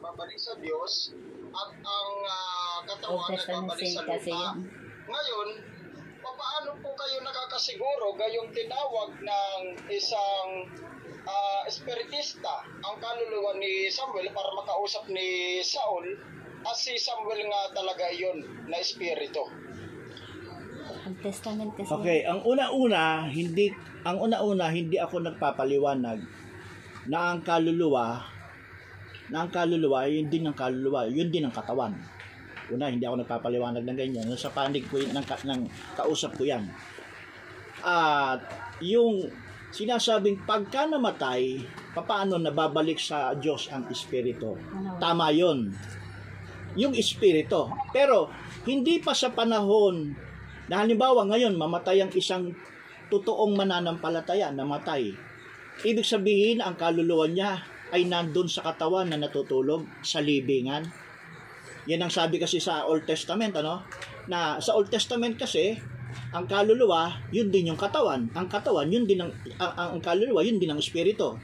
babalik sa Diyos at ang ah, katawan ay babalik sa lupa. yun. Ngayon, paano po kayo nakakasiguro gayong tinawag ng isang ah, espiritista ang kaluluwa ni Samuel para makausap ni Saul at si Samuel nga talaga yon na espiritu. Old Testament kasi. Okay, ang una-una, hindi ang una-una hindi ako nagpapaliwanag na ang kaluluwa na ang kaluluwa, yun din ang kaluluwa, yun din ang katawan. Una, hindi ako nagpapaliwanag ng ganyan. Sa panig ko yun, ng, ng kausap ko yan. At yung sinasabing pagka namatay, papaano nababalik sa Diyos ang Espiritu? Ano? Tama yon yung Espiritu. Pero, hindi pa sa panahon na halimbawa ngayon, mamatay ang isang totoong mananampalataya, namatay. Ibig sabihin, ang kaluluwa niya ay nandun sa katawan na natutulog sa libingan. Yan ang sabi kasi sa Old Testament, ano? Na sa Old Testament kasi, ang kaluluwa, yun din yung katawan. Ang katawan, yun din ang, ang, ang, kaluluwa, yun din ang espiritu.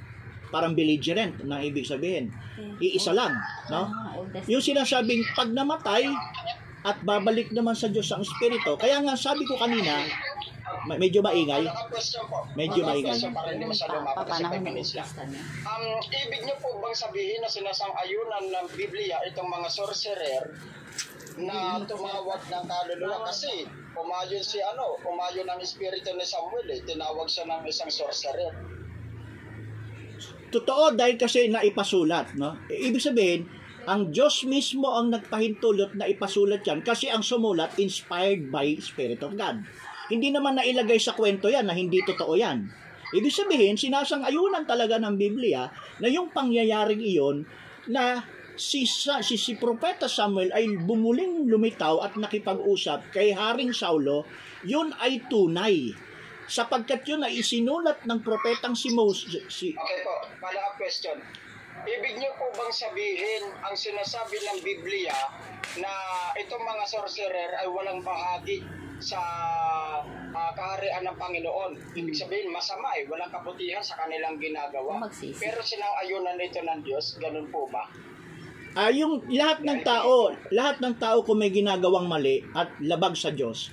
Parang belligerent na ibig sabihin. Iisa lang, no? Ah. Yung sinasabing pag namatay at babalik naman sa Diyos ang espiritu. Kaya nga sabi ko kanina, ma- medyo maingay, po. Medyo Naka- maingay. question para hindi masyado umabot kasi Papanahon 5 ng. Ang ibig niyo po bang sabihin na sinasang-ayunan ng Biblia itong mga sorcerer na tumawag ng kaluluwa kasi umayon si ano, umayon ang espiritu ni Samuel eh, tinawag siya ng isang sorcerer. Totoo dahil kasi naipasulat, no? E, Ibig sabihin, ang Diyos mismo ang nagpahintulot na ipasulat yan kasi ang sumulat inspired by Spirit of God. Hindi naman nailagay sa kwento yan na hindi totoo yan. Ibig sabihin, sinasang-ayunan talaga ng Biblia na yung pangyayaring iyon na si, si, si Propeta Samuel ay bumuling lumitaw at nakipag-usap kay Haring Saulo, yun ay tunay. Sapagkat yun ay isinulat ng propetang si Moses, si, Okay po, follow-up question. Ibig niyo po bang sabihin ang sinasabi ng Biblia na itong mga sorcerer ay walang bahagi sa ah, kaharian ng Panginoon? Ibig sabihin, masama eh, walang kabutihan sa kanilang ginagawa. Magsisi. Pero sinang-ayunan ito ng Diyos, ganun po ba? Ah, yung lahat ng tao, lahat ng tao kung may ginagawang mali at labag sa Diyos,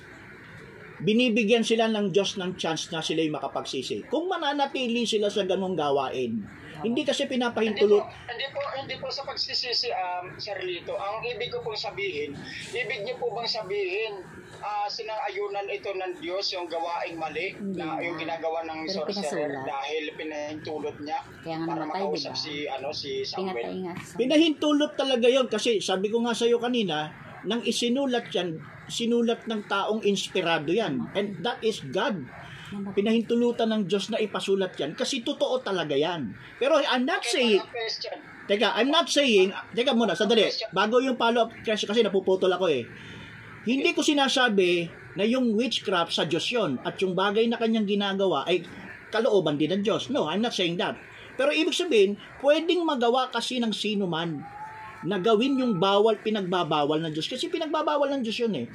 binibigyan sila ng Diyos ng chance na sila'y makapagsisi. Kung mananatili sila sa ganong gawain, hindi kasi Hindi po, pinapahintulot. hindi po, hindi po sa pagsisisi, um, Sir Lito. Ang ibig ko pong sabihin, ibig niyo po bang sabihin, ah sinang-ayunan ito ng Diyos yung gawaing mali Hindi na na. yung ginagawa ng Pero sorcerer pinasulat. dahil pinahintulot niya Kaya nga para namatay, makausap diba? si ano si Pinatay Samuel. nga. Pinahintulot talaga yon kasi sabi ko nga sa iyo kanina, nang isinulat yan, sinulat ng taong inspirado yan. And that is God. Pinahintulutan ng Diyos na ipasulat yan kasi totoo talaga yan. Pero I'm not saying, question. Teka, I'm not saying, teka muna, sandali, bago yung follow-up kasi, kasi napuputol ako eh. Hindi ko sinasabi na yung witchcraft sa Diyos yon at yung bagay na kanyang ginagawa ay kalooban din ng Diyos. No, I'm not saying that. Pero ibig sabihin, pwedeng magawa kasi ng sino man na gawin yung bawal, pinagbabawal ng Diyos. Kasi pinagbabawal ng Diyos yun eh.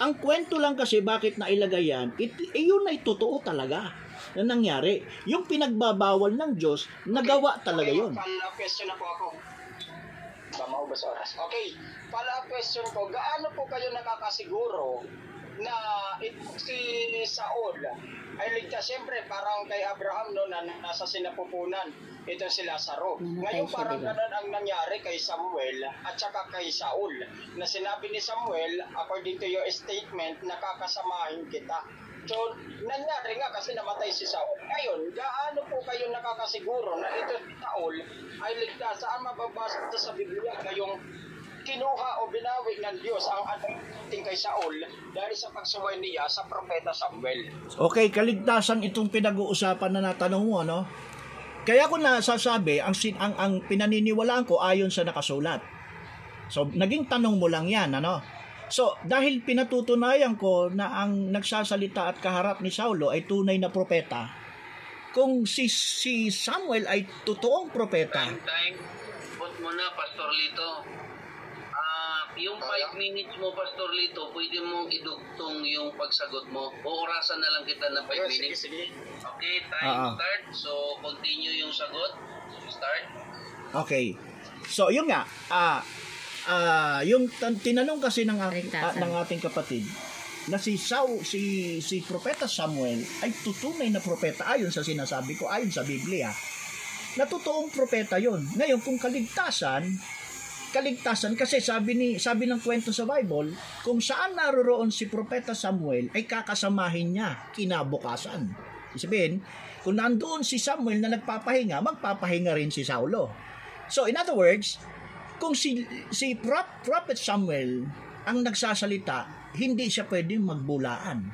Ang kwento lang kasi bakit nailagay yan, it, eh, yun ay totoo talaga na nangyari. Yung pinagbabawal ng Diyos, nagawa talaga Okay, yun. Follow-up question na po ako. Ba, maubos oras. Okay, follow-up question po. Gaano po kayo nakakasiguro na ito si Saul ay ligtas? Siyempre, parang kay Abraham no, na nasa sinapupunan. Ito si Lazaro. Namatay Ngayon siya, parang diba? ganun ang nangyari kay Samuel at saka kay Saul. Na sinabi ni Samuel, according to your statement, nakakasamahin kita. So, nangyari nga kasi namatay si Saul. Ngayon, gaano po kayo nakakasiguro na ito si Saul ay ligtas? Saan mababasa sa Biblia ngayong kinuha o binawi ng Diyos ang ating kay Saul dahil sa pagsuway niya sa propeta Samuel. Okay, kaligtasan itong pinag-uusapan na natanong mo, no? Kaya ko nasasabi, ang, sin- ang, ang pinaniniwalaan ko ayon sa nakasulat. So, naging tanong mo lang yan, ano? So, dahil pinatutunayan ko na ang nagsasalita at kaharap ni Saulo ay tunay na propeta, kung si, si Samuel ay totoong propeta, Time, time. Put mo na, Pastor Lito. Yung 5 minutes mo, Pastor Lito, pwede mong idugtong yung pagsagot mo. O orasan na lang kita ng 5 Ayun, sige, minutes. sige. Okay, time ah. start. So, continue yung sagot. Start. Okay. So, yun nga, ah, ah, yung tan- tinanong kasi ng, ah, ng ating kapatid, na si Saul, si si propeta Samuel ay tutunay na propeta ayon sa sinasabi ko ayon sa Biblia. Na totoong propeta 'yon. Ngayon kung kaligtasan, kaligtasan kasi sabi ni sabi ng kwento sa Bible, kung saan naroroon si propeta Samuel ay kakasamahin niya kinabukasan. Sabihin, kung nandoon si Samuel na nagpapahinga, magpapahinga rin si Saulo. So in other words, kung si si Prop- Prophet Samuel ang nagsasalita, hindi siya pwedeng magbulaan.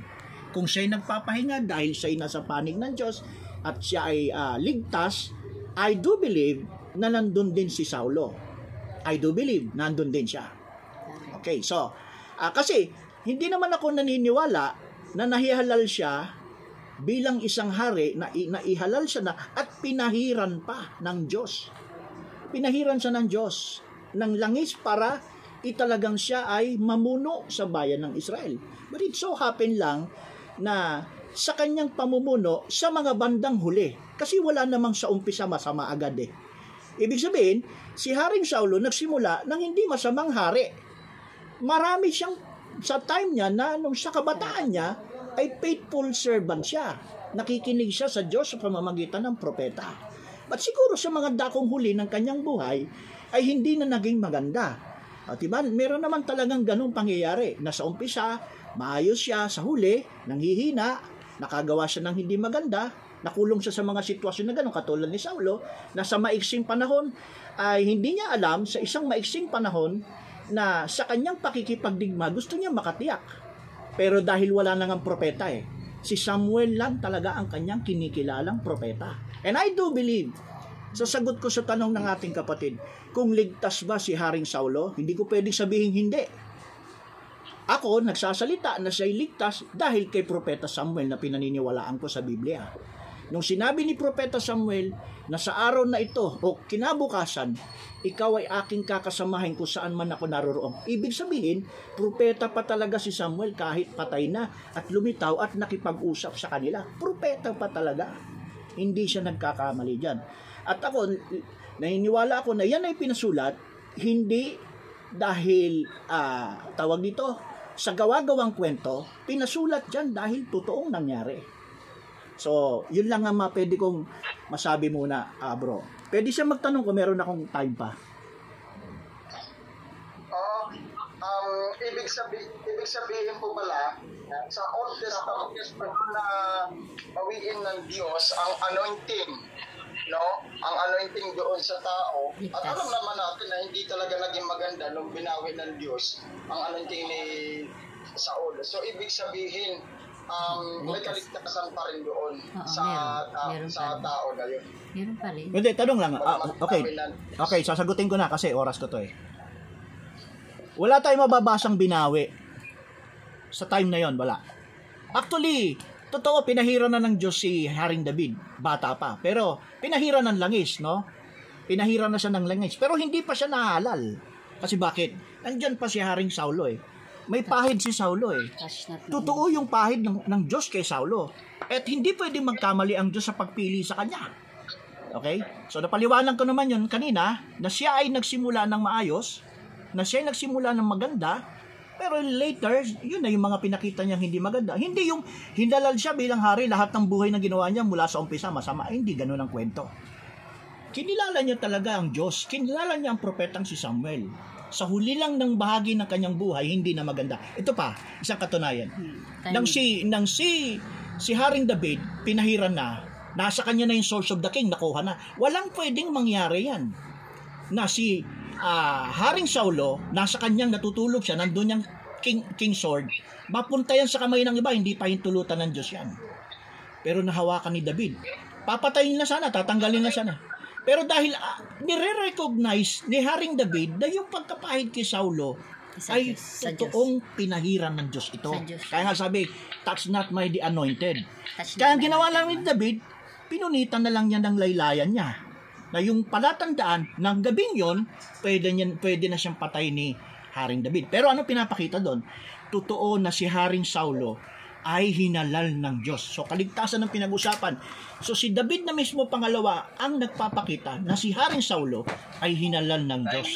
Kung siya'y nagpapahinga dahil siya'y nasa panig ng Diyos at siya ay ah, ligtas, I do believe na nandun din si Saulo. I do believe nandun din siya. Okay, so, ah, kasi hindi naman ako naniniwala na nahihalal siya bilang isang hari na, i- na ihalal siya na at pinahiran pa ng Diyos. Pinahiran siya ng Diyos ng langis para italagang siya ay mamuno sa bayan ng Israel. But it so happen lang na sa kanyang pamumuno sa mga bandang huli. Kasi wala namang sa umpisa masama agad eh. Ibig sabihin, si Haring Saulo nagsimula ng hindi masamang hari. Marami siyang sa time niya na nung sa kabataan niya ay faithful servant siya. Nakikinig siya sa Diyos sa pamamagitan ng propeta. But siguro sa mga dakong huli ng kanyang buhay ay hindi na naging maganda. At diba, meron naman talagang ganung pangyayari na sa umpisa, maayos siya sa huli, nanghihina, nakagawa siya ng hindi maganda, nakulong siya sa mga sitwasyon na gano'n, katulad ni Saulo, na sa maiksing panahon ay hindi niya alam sa isang maiksing panahon na sa kanyang pakikipagdigma gusto niya makatiyak. Pero dahil wala nang ang propeta eh, si Samuel lang talaga ang kanyang kinikilalang propeta. And I do believe, sa sagot ko sa tanong ng ating kapatid, kung ligtas ba si Haring Saulo, hindi ko pwedeng sabihin hindi. Ako, nagsasalita na siya'y ligtas dahil kay Propeta Samuel na pinaniniwalaan ko sa Biblia. Nung sinabi ni Propeta Samuel na sa araw na ito o kinabukasan, ikaw ay aking kakasamahin kung saan man ako naroroon. Ibig sabihin, propeta pa talaga si Samuel kahit patay na at lumitaw at nakipag-usap sa kanila. Propeta pa talaga. Hindi siya nagkakamali dyan. At ako, naniniwala ako na yan ay pinasulat, hindi dahil, ah, tawag dito, sa gawa-gawang kwento, pinasulat dyan dahil totoong nangyari. So, yun lang ang pwede kong masabi muna, ah, bro. Pwede siya magtanong kung meron akong time pa. Oo. um, ibig sabihin, ibig sabihin po pala, sa Old Testament, na bawiin ng Diyos ang anointing, no? Ang anointing doon sa tao. At alam naman natin na hindi talaga naging maganda nung binawi ng Diyos ang anointing ni Saul. So, ibig sabihin, um, may Ligtas. kaligtasan pa rin doon Oo, sa, meron. ta- Meron sa pa rin. tao na yun. Meron pa rin. Hindi, tanong lang. Ah, okay. Okay, sasagutin ko na kasi oras ko to eh. Wala tayong mababasang binawi. Sa time na yon wala. Actually, totoo, pinahira na ng Diyos si Haring David. Bata pa. Pero, pinahira ng langis, no? Pinahira na siya ng langis. Pero hindi pa siya nahalal. Kasi bakit? Nandyan pa si Haring Saulo eh. May pahid si Saulo eh. Totoo yung pahid ng, ng Diyos kay Saulo. At hindi pwedeng magkamali ang Diyos sa pagpili sa kanya. Okay? So napaliwanag ko naman yun kanina na siya ay nagsimula ng maayos, na siya ay nagsimula ng maganda, pero later, yun na yung mga pinakita niyang hindi maganda. Hindi yung hindalal siya bilang hari, lahat ng buhay na ginawa niya mula sa umpisa masama. Ay, hindi ganun ang kwento. Kinilala niya talaga ang Diyos. Kinilala niya ang propetang si Samuel. Sa huli lang ng bahagi ng kanyang buhay, hindi na maganda. Ito pa, isang katunayan. Time- Nang si nang si si Haring David pinahiran na, nasa kanya na yung source of the king, nakuha na. Walang pwedeng mangyari yan. Na si ah, Haring Saulo, nasa kanyang natutulog siya, nandun yung king, king sword, mapunta yan sa kamay ng iba, hindi pa hintulutan ng Diyos yan. Pero nahawakan ni David. Papatayin na sana, tatanggalin na sana. Pero dahil ah, nire-recognize ni Haring David na yung pagkapahid kay Saulo Sa ay Diyos, sa Diyos. totoong pinahiran ng Diyos ito. Diyos. Kaya nga sabi, touch not my the anointed. Touch Kaya ang ginawa lang ni David, pinunitan na lang niya ng laylayan niya. Na yung palatandaan ng gabing yon, pwede, niyan, pwede na siyang patay ni Haring David. Pero ano pinapakita doon? Totoo na si Haring Saulo ay hinalal ng Diyos. So kaligtasan ng pinag-usapan. So si David na mismo pangalawa ang nagpapakita na si Haring Saulo ay hinalal ng Diyos.